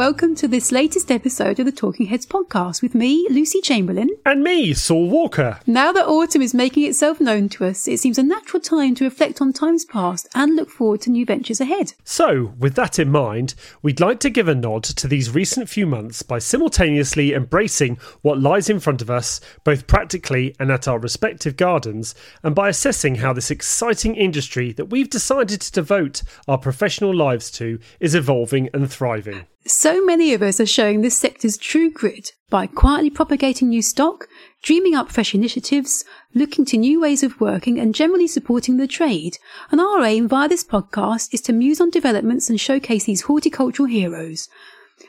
Welcome to this latest episode of the Talking Heads podcast with me, Lucy Chamberlain. And me, Saul Walker. Now that autumn is making itself known to us, it seems a natural time to reflect on times past and look forward to new ventures ahead. So, with that in mind, we'd like to give a nod to these recent few months by simultaneously embracing what lies in front of us, both practically and at our respective gardens, and by assessing how this exciting industry that we've decided to devote our professional lives to is evolving and thriving. So many of us are showing this sector's true grit by quietly propagating new stock, dreaming up fresh initiatives, looking to new ways of working, and generally supporting the trade. And our aim via this podcast is to muse on developments and showcase these horticultural heroes.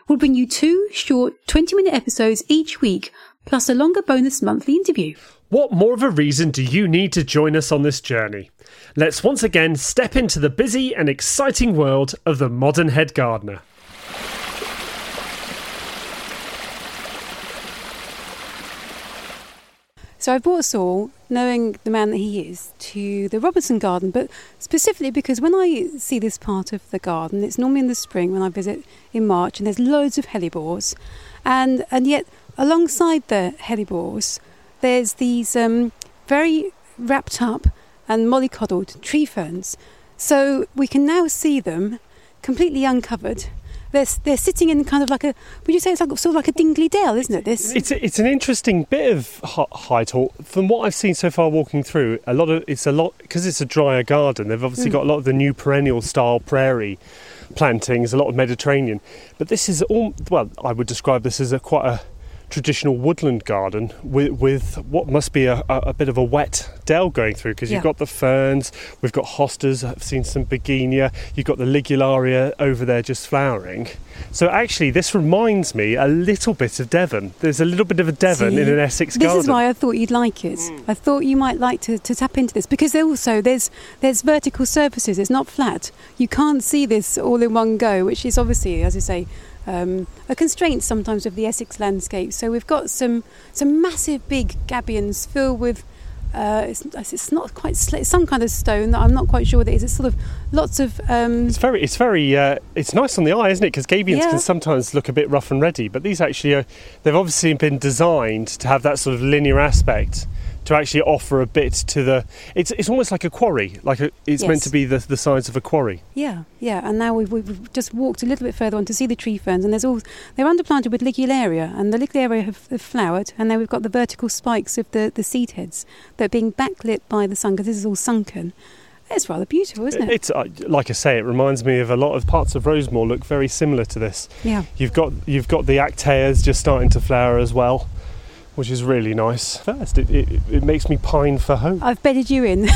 We'll bring you two short 20 minute episodes each week, plus a longer bonus monthly interview. What more of a reason do you need to join us on this journey? Let's once again step into the busy and exciting world of the modern head gardener. So I brought Saul, knowing the man that he is, to the Robinson Garden, but specifically because when I see this part of the garden, it's normally in the spring when I visit in March, and there's loads of hellebores, and and yet alongside the hellebores, there's these um, very wrapped up and mollycoddled tree ferns. So we can now see them completely uncovered they're, they're sitting in kind of like a, would you say it's like, sort of like a dingly dale, isn't it? This It's a, it's an interesting bit of height. From what I've seen so far walking through, a lot of it's a lot because it's a drier garden. They've obviously mm. got a lot of the new perennial style prairie plantings, a lot of Mediterranean. But this is all well, I would describe this as a quite a traditional woodland garden with, with what must be a, a, bit of a wet dell going through because yeah. you've got the ferns, we've got hostas, I've seen some begonia, you've got the ligularia over there just flowering. So actually, this reminds me a little bit of Devon. There's a little bit of a Devon See, in an Essex this garden. This is why I thought you'd like it. Mm. I thought you might like to, to tap into this because also there's there's vertical surfaces. It's not flat. You can't see this all in one go, which is obviously, as I say, um, a constraint sometimes of the Essex landscape. So we've got some some massive big gabions filled with. Uh, it's, it's, not quite sl- some kind of stone that I'm not quite sure what it is. It's sort of lots of. Um, it's very, it's very, uh, it's nice on the eye, isn't it? Because gabions yeah. can sometimes look a bit rough and ready, but these actually are. They've obviously been designed to have that sort of linear aspect to actually offer a bit to the. It's it's almost like a quarry, like a, it's yes. meant to be the, the size of a quarry. Yeah, yeah. And now we've, we've just walked a little bit further on to see the tree ferns, and there's all they're underplanted with ligularia, and the ligularia have, have flowered, and now we've got the vertical spikes of the the seed heads that are being backlit by the sun because this is all sunken. It's rather beautiful, isn't it? It's uh, like I say, it reminds me of a lot of parts of Rosemoor look very similar to this. Yeah. You've got you've got the actaeas just starting to flower as well which is really nice. First, it, it, it makes me pine for home. I've bedded you in.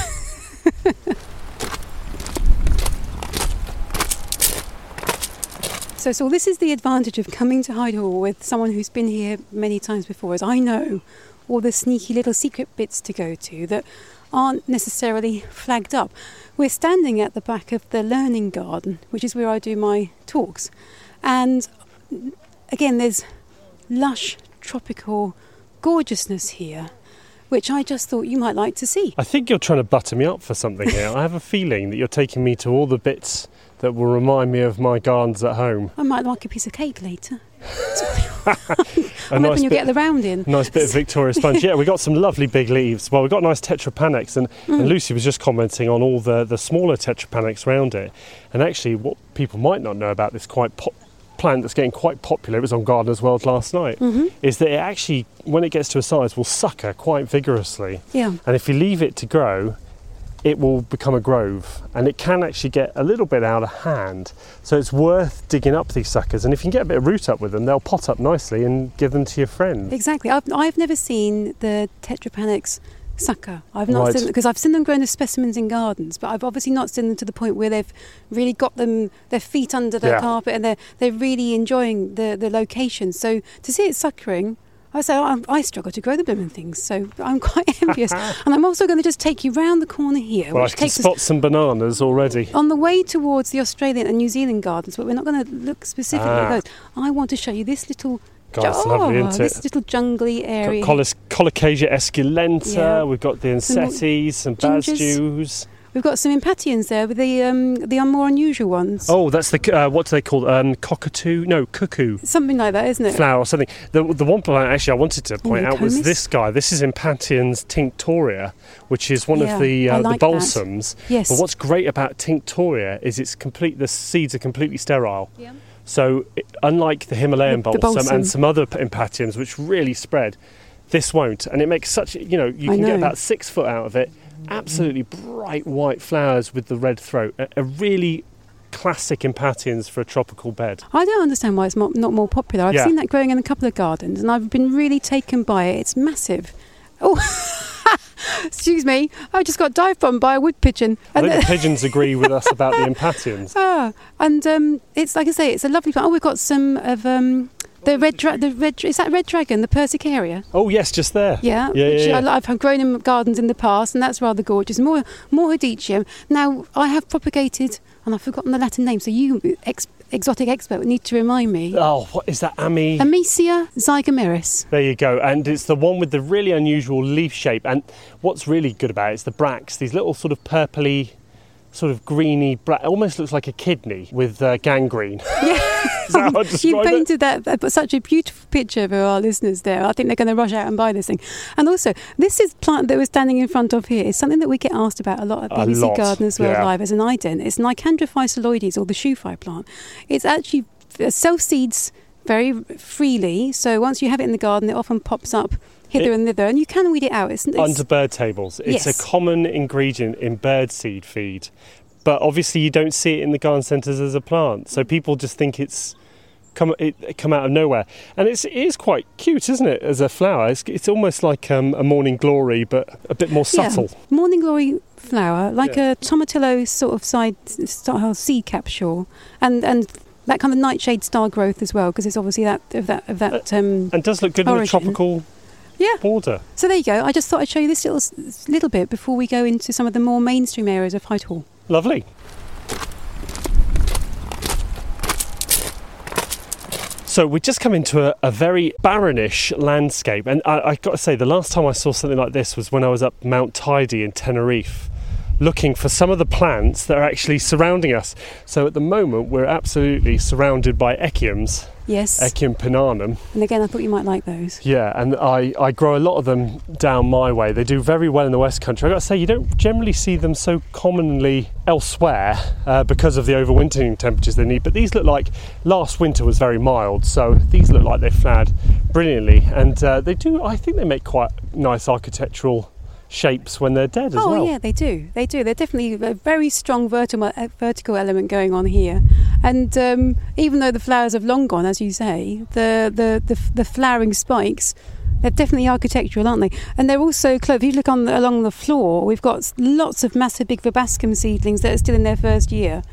so, so this is the advantage of coming to Hyde Hall with someone who's been here many times before, as I know all the sneaky little secret bits to go to that aren't necessarily flagged up. We're standing at the back of the learning garden, which is where I do my talks, and again, there's lush tropical gorgeousness here, which I just thought you might like to see. I think you're trying to butter me up for something here. I have a feeling that you're taking me to all the bits that will remind me of my gardens at home. I might like a piece of cake later. I'm nice hoping you'll get the round in. Nice bit of Victoria sponge. yeah, we got some lovely big leaves. Well, we got nice tetrapanax, and, mm. and, Lucy was just commenting on all the, the smaller tetrapanax around it. And actually, what people might not know about this quite pop plant that's getting quite popular, it was on Gardener's World last night, mm-hmm. is that it actually, when it gets to a size, will sucker quite vigorously. Yeah. And if you leave it to grow, it will become a grove and it can actually get a little bit out of hand. So it's worth digging up these suckers. And if you can get a bit of root up with them, they'll pot up nicely and give them to your friends. Exactly. I've, I've never seen the Tetrapanax sucker. I've not right. seen because I've seen them grown as specimens in gardens, but I've obviously not seen them to the point where they've really got them their feet under the yeah. carpet and they're they're really enjoying the the location. So to see it suckering. I say I, I struggle to grow the blooming things, so I'm quite envious. and I'm also going to just take you round the corner here. Well, which I can takes spot some bananas already. On the way towards the Australian and New Zealand gardens, but we're not going to look specifically ah. at those. I want to show you this little God, it's oh, lovely, isn't it? This little jungly area. Got Colocasia esculenta, yeah. we've got the Ensetes and Basjoos. we've got some impatiens there with the um, the more unusual ones. Oh, that's the uh, what do they call um, cockatoo? No, cuckoo Something like that, isn't it? flower or something. The the one plant actually I wanted to point out was this guy. This is Impatiens tinctoria, which is one Yeah, of the uh, like the that. balsams. Yes. But what's great about tinctoria is it's complete. The seeds are completely sterile. Yeah. So unlike the Himalayan The- the balsam, balsam. and some other impatiens which really spread, this won't, and it makes such. You know, you I can get about six foot out of it. Absolutely bright white flowers with the red throat. A, a really classic impatiens for a tropical bed. I don't understand why it's not, not more popular. I've Yeah. seen that growing in a couple of gardens, and I've been really taken by it. It's massive. Oh, excuse me! I just got dived on by a wood pigeon. I And think the pigeons agree with us about the impatiens. Ah, and um, it's like I say, it's a lovely plant. Oh, we've got some of um, the red, dra- the red. Is that red dragon, the persicaria? Oh yes, just there. Yeah, Yeah, which yeah, I yeah. li- I've grown in gardens in the past, and that's rather gorgeous. More, more hedychium. Now I have propagated, and I've forgotten the Latin name. So you, ex- exotic expert, need to remind me. Oh, what is that, Ami? Amicia zygomeris. There you go, and it's the one with the really unusual leaf shape. And what's really good about it is the bracts, these little sort of purpley, sort of greeny, it almost looks like a kidney with uh, gangrene. Yeah, Is that how I you describe it? painted that, such a beautiful picture for our listeners there. I think they're going to rush out and buy this thing. And also, this is plant that we're standing in front of here is something that we get asked about a lot at BBC lot, Gardeners World yeah. Live as an ident. It's Nicandra physalodes or the shoo fly plant. It's actually uh, self seeds very freely. So once you have it in the garden, it often pops up hither It- and thither, and you can weed it out. It's, it's Under bird tables. It's Yes. a common ingredient in bird seed feed. But obviously, you don't see it in the garden centres as a plant. So people just think it's come it, come out of nowhere. And it's, it is quite cute, isn't it, as a flower? It's, it's almost like um, a morning glory, but a bit more Yeah. subtle. Morning glory flower, like Yeah. a tomatillo sort of side style seed capsule, and and that kind of nightshade star growth as well, because it's obviously that of that of that. Um, And does look good in a tropical Yeah. border. so there you go. I just thought I'd show you this little little bit before we go into some of the more mainstream areas of Hyde Hall. Lovely. So we just come into a, a very barrenish landscape, and I, I got to say, the last time I saw something like this was when I was up Mount Teide in Tenerife, looking for some of the plants that are actually surrounding us. So at the moment, we're absolutely surrounded by echiums, Yes, Echium pininana. and again, I thought you might like those. Yeah, and I, I grow a lot of them down my way. They do very well in the West Country. I've got to say, you don't generally see them so commonly elsewhere uh, because of the overwintering temperatures they need. But these look like last winter was very mild, so these look like they flowered brilliantly. And uh, they do, I think they make quite nice architectural shapes when they're dead as oh well. Oh yeah, they do. They do. They're definitely a very strong vertical uh, vertical element going on here. And um, even though the flowers have long gone, as you say, the the the, the flowering spikes. They're definitely architectural, aren't they? And they're also close. If you look on the, along the floor, we've got lots of massive big verbascum seedlings that are still in their first year.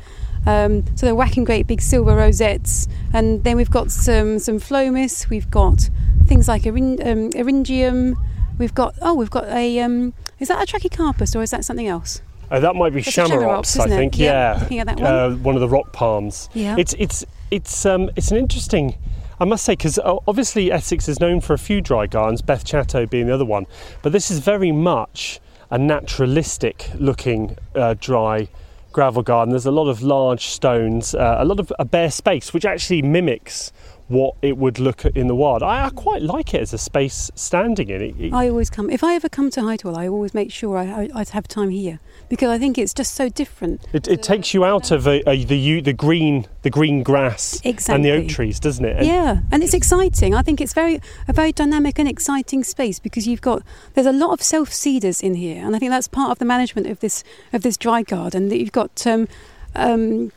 Um, so they're whacking great big silver rosettes, and then we've got some some phlomis. We've got things like erin- um, eryngium. We've got oh, we've got a um, is that a trachycarpus or is that something else? Oh, that might be That's chamaerops, I isn't it? think. Yeah, Yeah, looking at that one. Uh, one of the rock palms. Yeah. It's it's it's um it's an interesting. I must say because obviously Essex is known for a few dry gardens, Beth Chatto being the other one, but this is very much a naturalistic looking uh, dry gravel garden. There's a lot of large stones, uh, a lot of a bare space, which actually mimics what it would look at in the wild. I, I quite like it as a space standing in it. it I always come if I ever come to Hyde Hall, I always make sure I, I, I have time here because I think it's just so different. It, it takes you out of a, a, the the green the green grass and the oak trees, doesn't it? And yeah, and it's exciting. I think it's very a very dynamic and exciting space because you've got there's a lot of self seeders in here, and I think that's part of the management of this of this dry garden. That you've got um, um,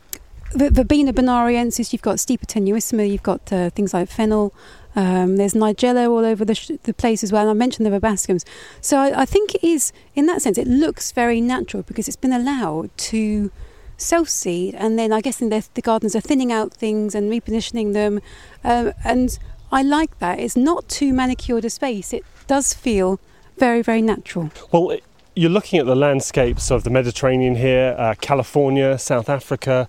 Verbena bonariensis, you've got Stipa tenuissima, you've got uh, things like fennel. Um, there's Nigella all over the, sh- the place as well. And I mentioned the verbascums. So I, I think it is, in that sense, it looks very natural because it's been allowed to self seed. And then I guess in the, the gardens are thinning out things and repositioning them. Um, and I like that. It's not too manicured a space. It does feel very, very natural. Well, it, you're looking at the landscapes of the Mediterranean here, uh, California, South Africa.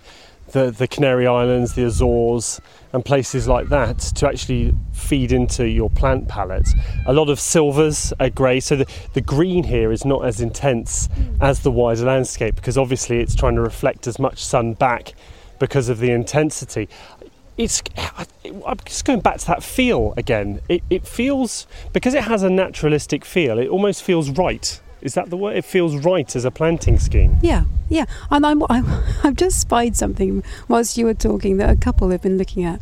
The, the Canary Islands, the Azores, and places like that to actually feed into your plant palette. A lot of silvers are grey, so the, the green here is not as intense as the wider landscape because obviously it's trying to reflect as much sun back because of the intensity. It's, I'm just going back to that feel again. It, it feels, because it has a naturalistic feel, it almost feels right. Is that the word? It feels right as a planting scheme. Yeah, yeah. And I'm, I'm, I've just spied something whilst you were talking that a couple have been looking at.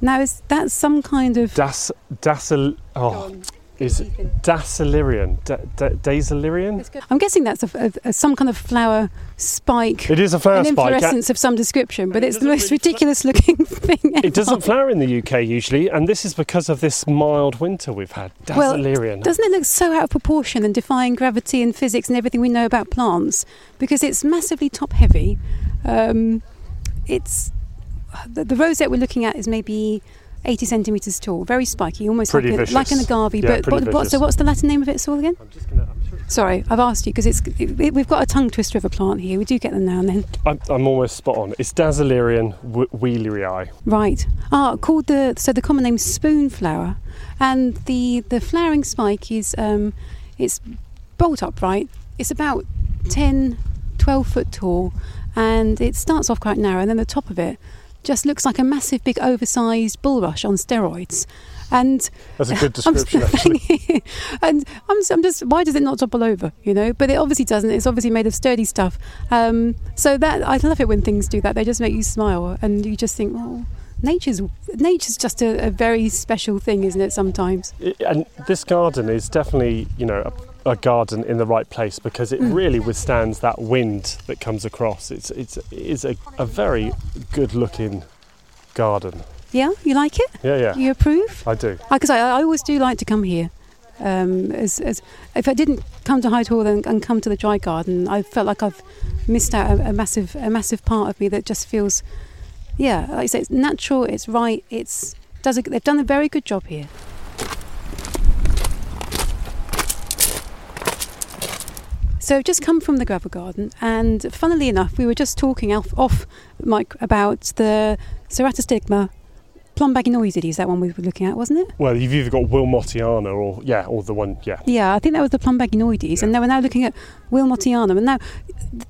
Now, is that some kind of. Das, dasil, oh, is Dasylirion. Da, da, Dasylirion? I'm guessing that's a, a, a, some kind of flower spike. It is a flower an spike. inflorescence of some description, but it's the most ridiculous looking thing ever. It doesn't flower in the UK usually, and this is because of this mild winter we've had. Dasylirion. Well, doesn't it look so out of proportion and defying gravity and physics and everything we know about plants? Because it's massively top heavy. Um, it's the, the rosette we're looking at is maybe 80 centimetres tall, very spiky, almost Pretty like, a, like an agave. Yeah, but pretty what, what, so, what's the Latin name of it, Saul, again? I'm just gonna, I'm, sure- Sorry, I've asked you because it's it, we've got a tongue twister of a plant here. We do get them now and then. I'm, I'm almost spot on. It's Dasylirion w- wheeleri. Right. Ah, called the so the common name is spoonflower, and the the flowering spike is um, it's bolt upright. It's about 10, 12 foot tall, and it starts off quite narrow, and then the top of it just looks like a massive, big, oversized bulrush on steroids. And That's a good I'm- description, and I'm, I'm just, why does it not topple over? You know, but it obviously doesn't. It's obviously made of sturdy stuff. Um, so that I love it when things do that. They just make you smile, and you just think, well, nature's nature's just a, a very special thing, isn't it? Sometimes. And this garden is definitely, you know, a, a garden in the right place because it really withstands that wind that comes across. It's it's it is a, a very good looking garden. Yeah, you like it? Yeah, yeah, You approve? I do. Because I, I always do like to come here. Um, as, as if I didn't come to Hyde Hall and, and come to the Dry Garden, I felt like I've missed out a, a massive a massive part of me that just feels, yeah, like I say, it's natural, it's right, it's does a, they've done a very good job here. So I've just come from the gravel garden, and funnily enough, we were just talking off, off mic about the Ceratostigma plumbaginoides. Is that one we were looking at, wasn't it? Well, you've either got Willmottiana or yeah, or the one yeah. Yeah, I think that was the plumbaginoides, Yeah. and now we're now looking at Willmottianum. And now,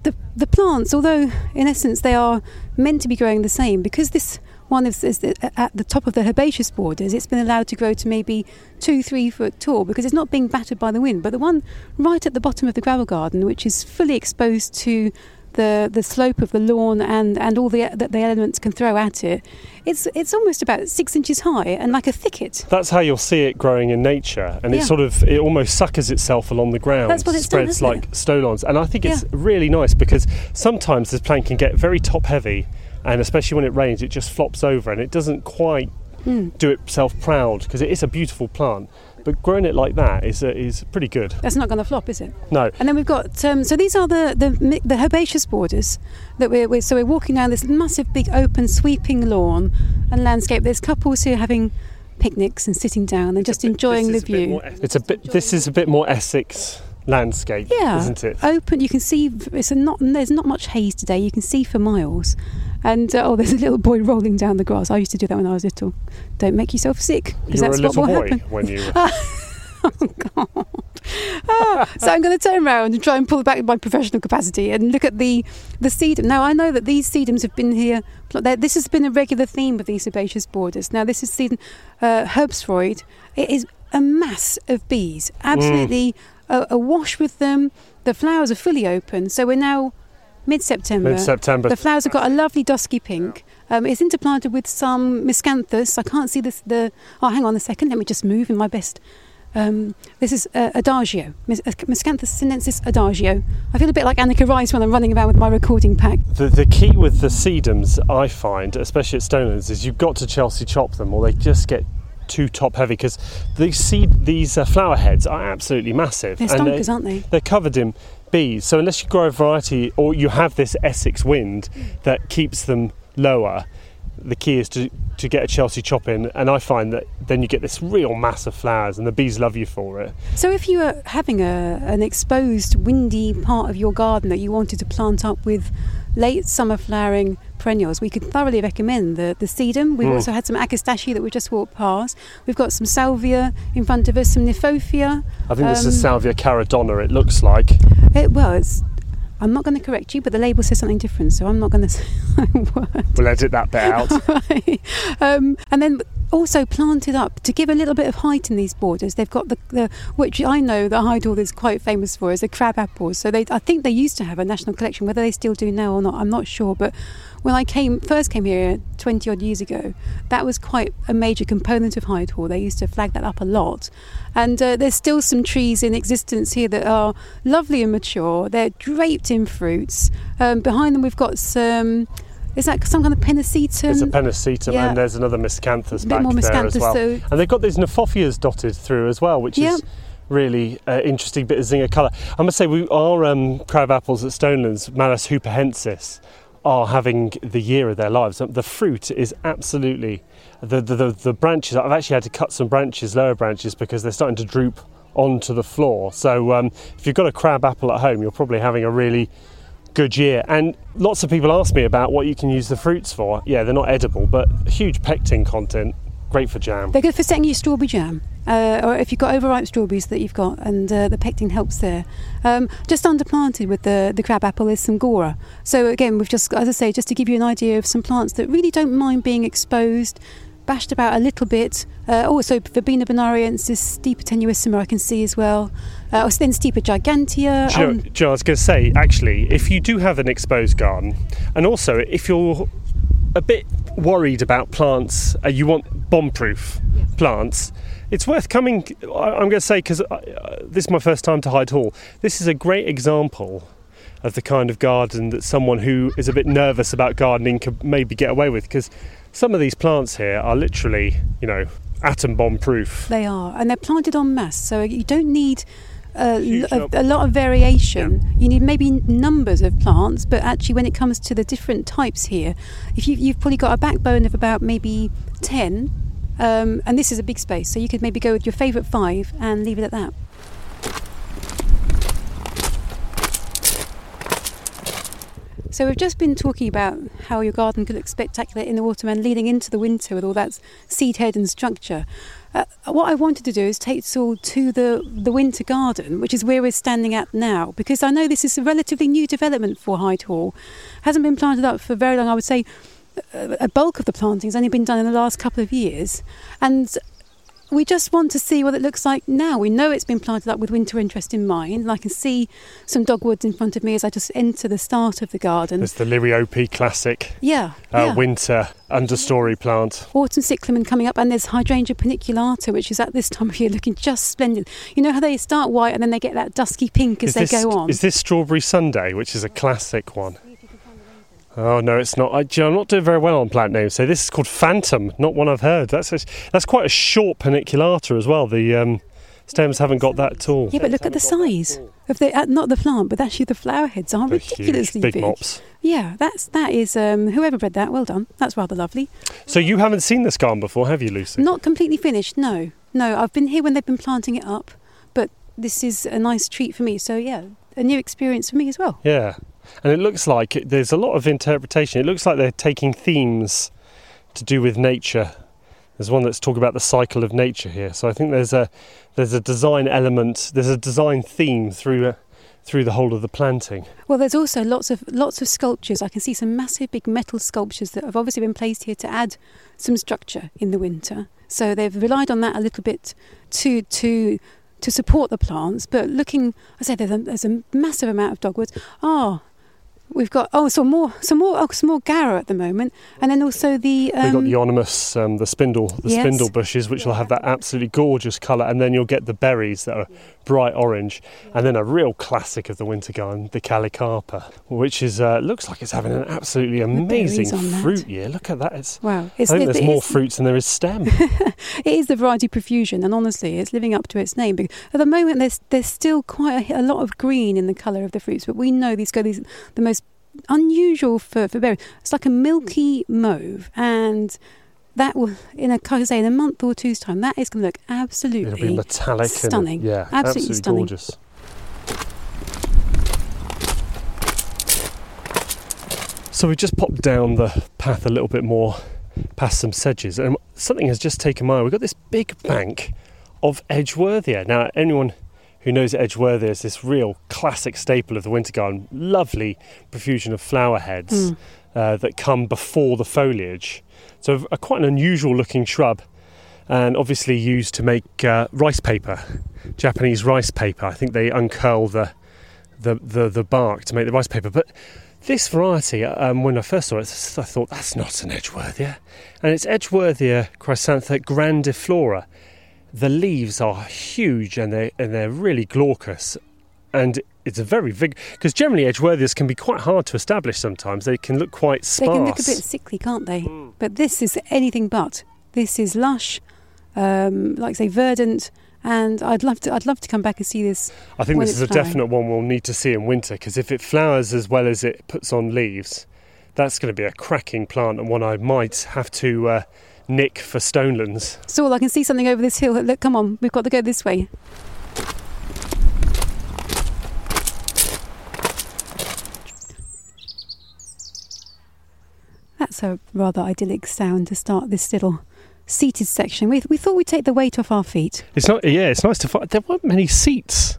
the the plants, although in essence they are meant to be growing the same, because this one is, is at the top of the herbaceous borders, it's been allowed to grow to maybe two, three foot tall because it's not being battered by the wind. But the one right at the bottom of the gravel garden, which is fully exposed to the the slope of the lawn and, and all the that the elements can throw at it, it's it's almost about six inches high and like a thicket. That's how you'll see it growing in nature, and Yeah. it sort of it almost suckers itself along the ground, That's what it's done, spreads hasn't like stolons, and I think it's really nice because sometimes this plant can get very top heavy, and especially when it rains, it just flops over and it doesn't quite Mm. do itself proud because it is a beautiful plant, but growing it like that is uh, is pretty good. That's not going to flop, is it? No, And then we've got um, so these are the, the the herbaceous borders that we're, we're so we're walking down this massive big open sweeping lawn and landscape. There's couples who are having picnics and sitting down and just enjoying the This is a bit view. it's a bit. This is a bit more Essex landscape, Yeah. isn't it? Open, you can see it's a not there's not much haze today. You can see for miles, and uh, oh, there's a little boy rolling down the grass. I used to do that when I was little. Don't make yourself sick because You were a that's what will boy happen. when you. Ah, so I'm going to turn around and try and pull it back in my professional capacity and look at the the sedum. Now I know that these sedums have been here. This has been a regular theme of these herbaceous borders. Now this is sedum uh, Herbstfreud. It is a mass of bees, absolutely a awash with them. The flowers are fully open, so we're now mid-September. Mid-September. The flowers have got a lovely dusky pink. Um, it's interplanted with some miscanthus. I can't see this. The oh, hang on a second. Let me just move in my best. Um, this is uh, adagio, Mis- uh, Miscanthus sinensis adagio. I feel a bit like Anneka Rice when I'm running around with my recording pack. The, the key with the sedums, I find, especially at Stonelands, is you've got to Chelsea chop them, or they just get too top heavy. Because these seed, these uh, flower heads are absolutely massive, They're and stonkers, aren't they? they're covered in bees. So unless you grow a variety, or you have this Essex wind that keeps them lower, the key is to to get a Chelsea chop in. And I find that then you get this real mass of flowers, and the bees love you for it. So if you were having a, an exposed, windy part of your garden that you wanted to plant up with late summer flowering perennials, we could thoroughly recommend the, the sedum. We've Mm. also had some agastache that we just walked past. We've got some salvia in front of us, some kniphofia. I think this is Um, Salvia caradonna. It looks like. It, well, it's, I'm not going to correct you, but the label says something different, so I'm not going to say a word. We'll edit that bit out. um, and then also planted up to give a little bit of height in these borders. They've got the, the which I know that Hyde Hall is quite famous for is the crab apples. So they, I think they used to have a national collection. Whether they still do now or not, I'm not sure. But when I came first came here 20 odd years ago, that was quite a major component of Hyde Hall. They used to flag that up a lot. And uh, there's still some trees in existence here that are lovely and mature. They're draped in fruits. Um, behind them, we've got some. Is that some kind of pennisetum? There's a pennisetum Yeah. and there's another miscanthus back more there as well. so- And they've got these kniphofias dotted through as well, which Yeah. is really uh, interesting bit of zinger colour. I must say, we our um, crab apples at Stonelands, Malus hupehensis, are having the year of their lives. The fruit is absolutely the, the the the branches. I've actually had to cut some branches, lower branches, because they're starting to droop onto the floor. So um, if you've got a crab apple at home, you're probably having a really good year. And lots of people ask me about what you can use the fruits for. Yeah, they're not edible, but huge pectin content. Great for jam. They're good for setting your strawberry jam, uh, or if you've got overripe strawberries that you've got, and uh, the pectin helps there. Um, just underplanted with the, the crab apple is some gaura. So again, we've just, as I say, just to give you an idea of some plants that really don't mind being exposed, bashed about a little bit. Uh, also, Verbena bonariensis, Stipa tenuissima, I can see as well. Uh, then Stipa gigantea. Know, um, I was going to say, actually, if you do have an exposed garden, and also if you're a bit worried about plants, uh, you want bomb-proof Yeah. plants, it's worth coming. I- I'm going to say because uh, this is my first time to Hyde Hall. This is a great example of the kind of garden that someone who is a bit nervous about gardening could maybe get away with. Because some of these plants here are literally, you know, atom bomb-proof. They are, and they're planted en masse, so you don't need a, a, a lot of variation. You need maybe numbers of plants, but actually, when it comes to the different types here, if you, you've probably got a backbone of about maybe 10, um, and this is a big space, so you could maybe go with your favourite five and leave it at that. So we've just been talking about how your garden could look spectacular in the autumn and leading into the winter with all that seed head and structure. Uh, what I wanted to do is take us all to the, the winter garden, which is where we're standing at now, because I know this is a relatively new development for Hyde Hall. Hasn't been planted up for very long. I would say a bulk of the planting has only been done in the last couple of years. And we just want to see what it looks like now. We know it's been planted up with winter interest in mind. And I can see some dogwoods in front of me as I just enter the start of the garden. There's the Liriope classic yeah, uh, yeah. winter understory plant. Autumn cyclamen coming up, and there's Hydrangea paniculata, which is at this time of year looking just splendid. You know how they start white and then they get that dusky pink as is they this, go on? Is this Strawberry Sundae, which is a classic one? Oh no, it's not. I, do you know, I'm not doing very well on plant names. So this is called Phantom, not one I've heard. That's a, that's quite a short paniculata as well. The um, stems haven't got that at all. yeah, but look at the size of the uh, not the plant, but actually the flower heads are They're huge, ridiculously big big. mops. Yeah, that's that is um, whoever bred that. Well done. That's rather lovely. So you haven't seen this garden before, have you, Lucy? Not completely finished. No, no. I've been here when they've been planting it up, but this is a nice treat for me. So yeah, a new experience for me as well. Yeah, and it looks like it, there's a lot of interpretation. It looks like they're taking themes to do with nature. There's one that's talking about the cycle of nature here. So I think there's a there's a design element, there's a design theme through uh, through the whole of the planting. Well, there's also lots of lots of sculptures. I can see some massive big metal sculptures that have obviously been placed here to add some structure in the winter. So they've relied on that a little bit to to to support the plants. But looking, I say there's a, there's a massive amount of dogwoods. Ah, we've got oh some more some more oh, some more Gaura at the moment, and then also the We've got um, the euonymus, um, the spindle, the yes. spindle bushes, which will have that absolutely gorgeous colour, and then you'll get the berries that are bright orange, and then a real classic of the winter garden, the callicarpa, which is uh, looks like it's having an absolutely amazing fruit year. Look at that! It's wow. I It's, think it- there's more fruits than there is stem. it is the variety profusion, and honestly, it's living up to its name. Because at the moment, there's there's still quite a, a lot of green in the colour of the fruits, but we know these go these the most unusual for for berries. It's like a milky hmm. mauve, and that will in a I say in a month or two's time, that is going to look It'll be absolutely metallic stunning. and yeah, Absolutely stunning. gorgeous. So we just popped down the path a little bit more past some sedges, and something has just taken my eye. We've got this big bank of Edgeworthia. Now, anyone who knows Edgeworthia is this real classic staple of the winter garden, lovely profusion of flower heads Mm. uh, that come before the foliage. So, a, quite an unusual looking shrub, and obviously used to make uh, rice paper, Japanese rice paper. I think they uncurl the, the, the, the bark to make the rice paper. But this variety, um, when I first saw it, I thought that's not an Edgeworthia, and it's Edgeworthia chrysantha grandiflora. The leaves are huge and they and they're really glaucous, and it's a very big because generally Edgeworthias can be quite hard to establish. Sometimes they can look quite sparse. They can look a bit sickly, can't they? Mm. But this is anything but. This is lush, um, like I say, verdant, and I'd love to. I'd love to come back and see this. I think this is a flowering. definite one we'll need to see in winter because if it flowers as well as it puts on leaves, that's going to be a cracking plant and one I might have to uh, nick for Stonelands. Saul, I can see something over this hill. Look, come on, we've got to go this way. That's a rather idyllic sound to start this little seated section. We, we thought we'd take the weight off our feet. It's not. Yeah, it's nice to find. There weren't many seats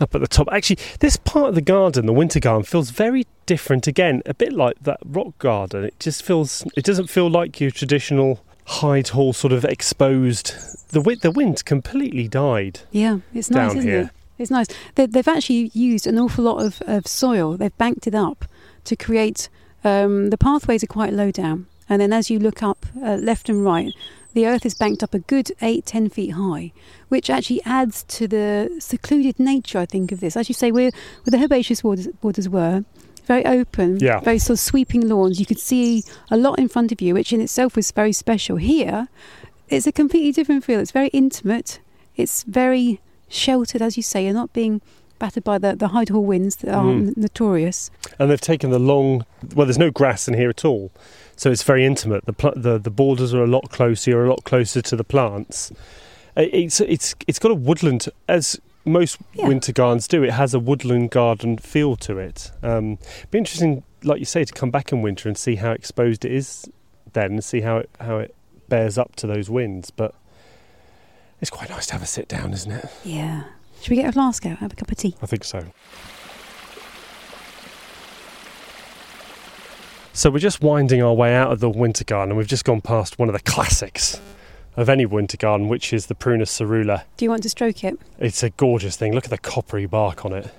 up at the top. Actually, this part of the garden, the winter garden, feels very different. Again, a bit like that rock garden. It just feels. It doesn't feel like your traditional Hyde Hall sort of exposed. The wind. The wind completely died. Yeah, it's nice, Down isn't here. it? It's nice. They, they've actually used an awful lot of, of soil. They've banked it up to create. Um, the pathways are quite low down, and then as you look up uh, left and right, the earth is banked up a good eight, ten feet high, which actually adds to the secluded nature. I think of this. As you say, where where the herbaceous borders, borders were. Very open, Yeah. very sort of sweeping lawns. You could see a lot in front of you, which in itself was very special. Here, it's a completely different feel. It's very intimate. It's very sheltered, as you say. You're not being battered by the, the Hyde Hall winds that are Mm. notorious. and they've taken the long. Well, there's no grass in here at all, so it's very intimate. The pl- the the borders are a lot closer. You're a lot closer to the plants. It's it's it's got a woodland as most Yeah. winter gardens do. It has a woodland garden feel to it. Um, be interesting, like you say, to come back in winter and see how exposed it is then, and see how it how it bears up to those winds. But it's quite nice to have a sit down, isn't it? Yeah. Should we get a flask out? Have a cup of tea? I think so. So we're just winding our way out of the winter garden, and we've just gone past one of the classics of any winter garden, which is the Prunus serrula. Do you want to stroke it? It's a gorgeous thing. Look at the coppery bark on it.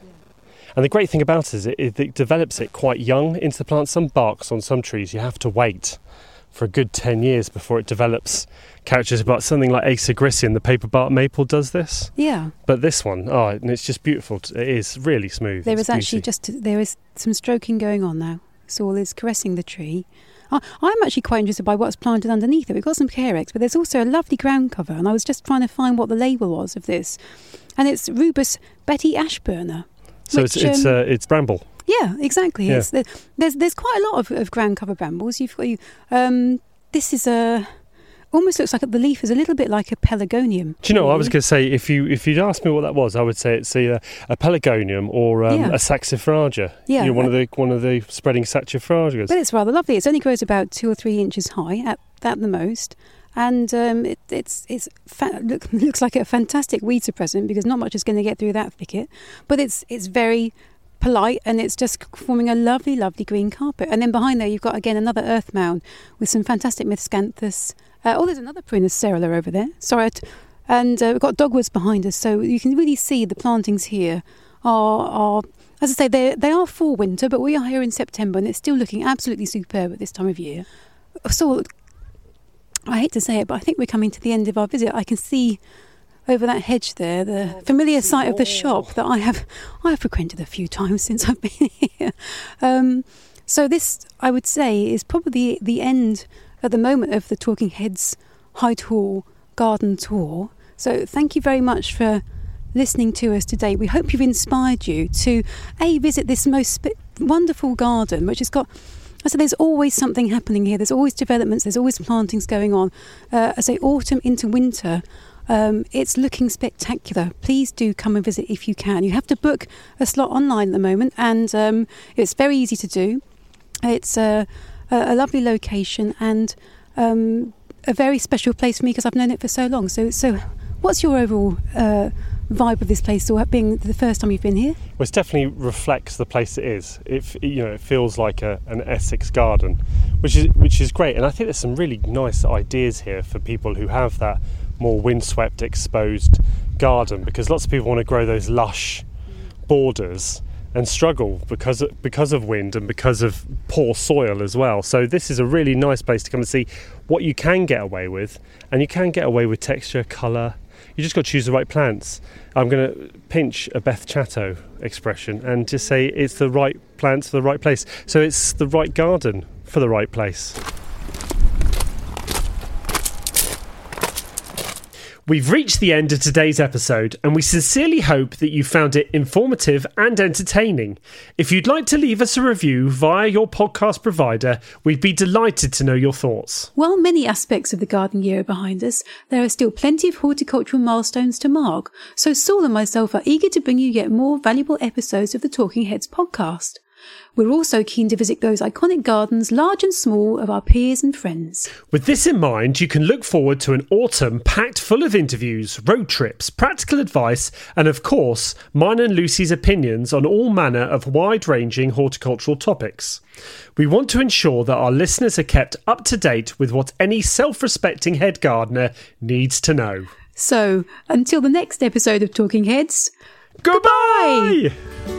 And the great thing about it is it, it develops it quite young into the plant. Some barks on some trees you have to wait for a good 10 years before it develops characters. But something like Acer griseum, the paper bark maple, does this. Yeah. But this one, ah, oh, and it's just beautiful. It is really smooth. There is actually beauty. just there is some stroking going on now. Saul is caressing the tree. I, I'm actually quite interested by what's planted underneath it. We've got some carex, but there's also a lovely ground cover, and I was just trying to find what the label was of this, and it's Rubus Betty Ashburner. So it's which, it's um, uh, it's bramble. Yeah, exactly. Yeah. It's, there's there's quite a lot of, of ground cover brambles. You've got you. Um, this is a almost looks like the leaf is a little bit like a pelargonium. Do you know? I was going to say if you if you'd asked me what that was, I would say it's either a pelargonium or um, Yeah. a saxifraga. Yeah, you know, one of the one of the spreading saxifragas. But it's rather lovely. It only grows about two or three inches high at, at the most, and um, it, it's it's fa- look, looks like a fantastic weed suppressant because not much is going to get through that thicket. But it's it's very polite and it's just forming a lovely, lovely green carpet. And then behind there, you've got again another earth mound with some fantastic miscanthus. Uh, oh, there's another Prunus serrula over there. Sorry, t- and uh, we've got dogwoods behind us, so you can really see the plantings here are are. As I say, they they are for winter, but we are here in September, and it's still looking absolutely superb at this time of year. So, I hate to say it, but I think we're coming to the end of our visit. I can see over that hedge there the familiar sight of the shop that I have I have frequented a few times since I've been here. Um, so this, I would say, is probably the end at the moment of the Talking Heads Hyde Hall Garden Tour. So thank you very much for listening to us today. We hope you've inspired you to a visit this most sp- wonderful garden, which has got. I said, there's always something happening here. There's always developments. There's always plantings going on. Uh, I say, autumn into winter. Um, it's looking spectacular. Please do come and visit if you can. You have to book a slot online at the moment, and um, it's very easy to do. It's a, a, lovely location and um, a very special place for me because I've known it for so long. So, so what's your overall uh, vibe of this place, or being the first time you've been here? Well, it definitely reflects the place it is. It you know it feels like a, an Essex garden, which is which is great. And I think there's some really nice ideas here for people who have that more windswept, exposed garden because lots of people want to grow those lush borders and struggle because of, because of wind and because of poor soil as well. So this is a really nice place to come and see what you can get away with, and you can get away with texture, colour. You just got to choose the right plants. I'm going to pinch a Beth Chatto expression and just say it's the right plants for the right place. So it's the right garden for the right place. We've reached the end of today's episode, and we sincerely hope that you found it informative and entertaining. If you'd like to leave us a review via your podcast provider, we'd be delighted to know your thoughts. While many aspects of the garden year are behind us, there are still plenty of horticultural milestones to mark, so Saul and myself are eager to bring you yet more valuable episodes of the Talking Heads podcast. We're also keen to visit those iconic gardens, large and small, of our peers and friends. With this in mind, you can look forward to an autumn packed full of interviews, road trips, practical advice, and of course, mine and Lucy's opinions on all manner of wide ranging horticultural topics. We want to ensure that our listeners are kept up to date with what any self respecting head gardener needs to know. So, until the next episode of Talking Heads, goodbye! goodbye!